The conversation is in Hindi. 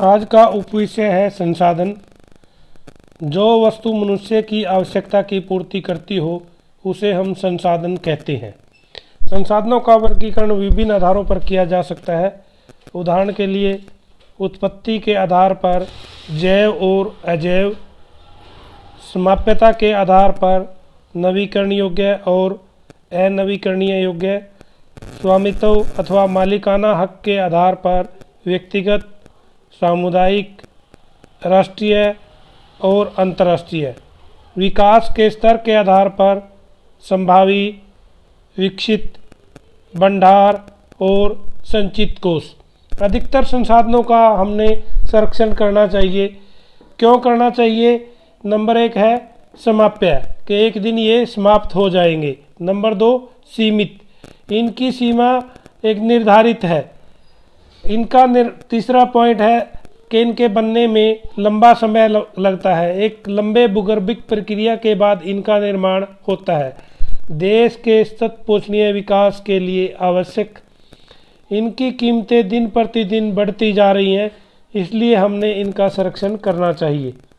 आज का उपविषय है संसाधन। जो वस्तु मनुष्य की आवश्यकता की पूर्ति करती हो, उसे हम संसाधन कहते हैं। संसाधनों का वर्गीकरण विभिन्न आधारों पर किया जा सकता है। उदाहरण के लिए, उत्पत्ति के आधार पर जैव और अजैव, समाप्यता के आधार पर नवीकरण योग्य और अनवीकरणीय योग्य, स्वामित्व अथवा मालिकाना हक के आधार पर व्यक्तिगत सामुदायिक, राष्ट्रीय और अंतर्राष्ट्रीय। विकास के स्तर के आधार पर संभावी, विकसित, भंडार और संचित कोष। अधिकतर संसाधनों का हमने संरक्षण करना चाहिए। क्यों करना चाहिए? नंबर एक है समाप्य, कि एक दिन ये समाप्त हो जाएँगे। नंबर दो, सीमित। इनकी सीमा एक निर्धारित है। इनका तीसरा पॉइंट है कि इनके बनने में लंबा समय लगता है। एक लंबे भूगर्भिक प्रक्रिया के बाद इनका निर्माण होता है। देश के सतपोषणीय विकास के लिए आवश्यक। इनकी कीमतें दिन प्रतिदिन बढ़ती जा रही हैं, इसलिए हमने इनका संरक्षण करना चाहिए।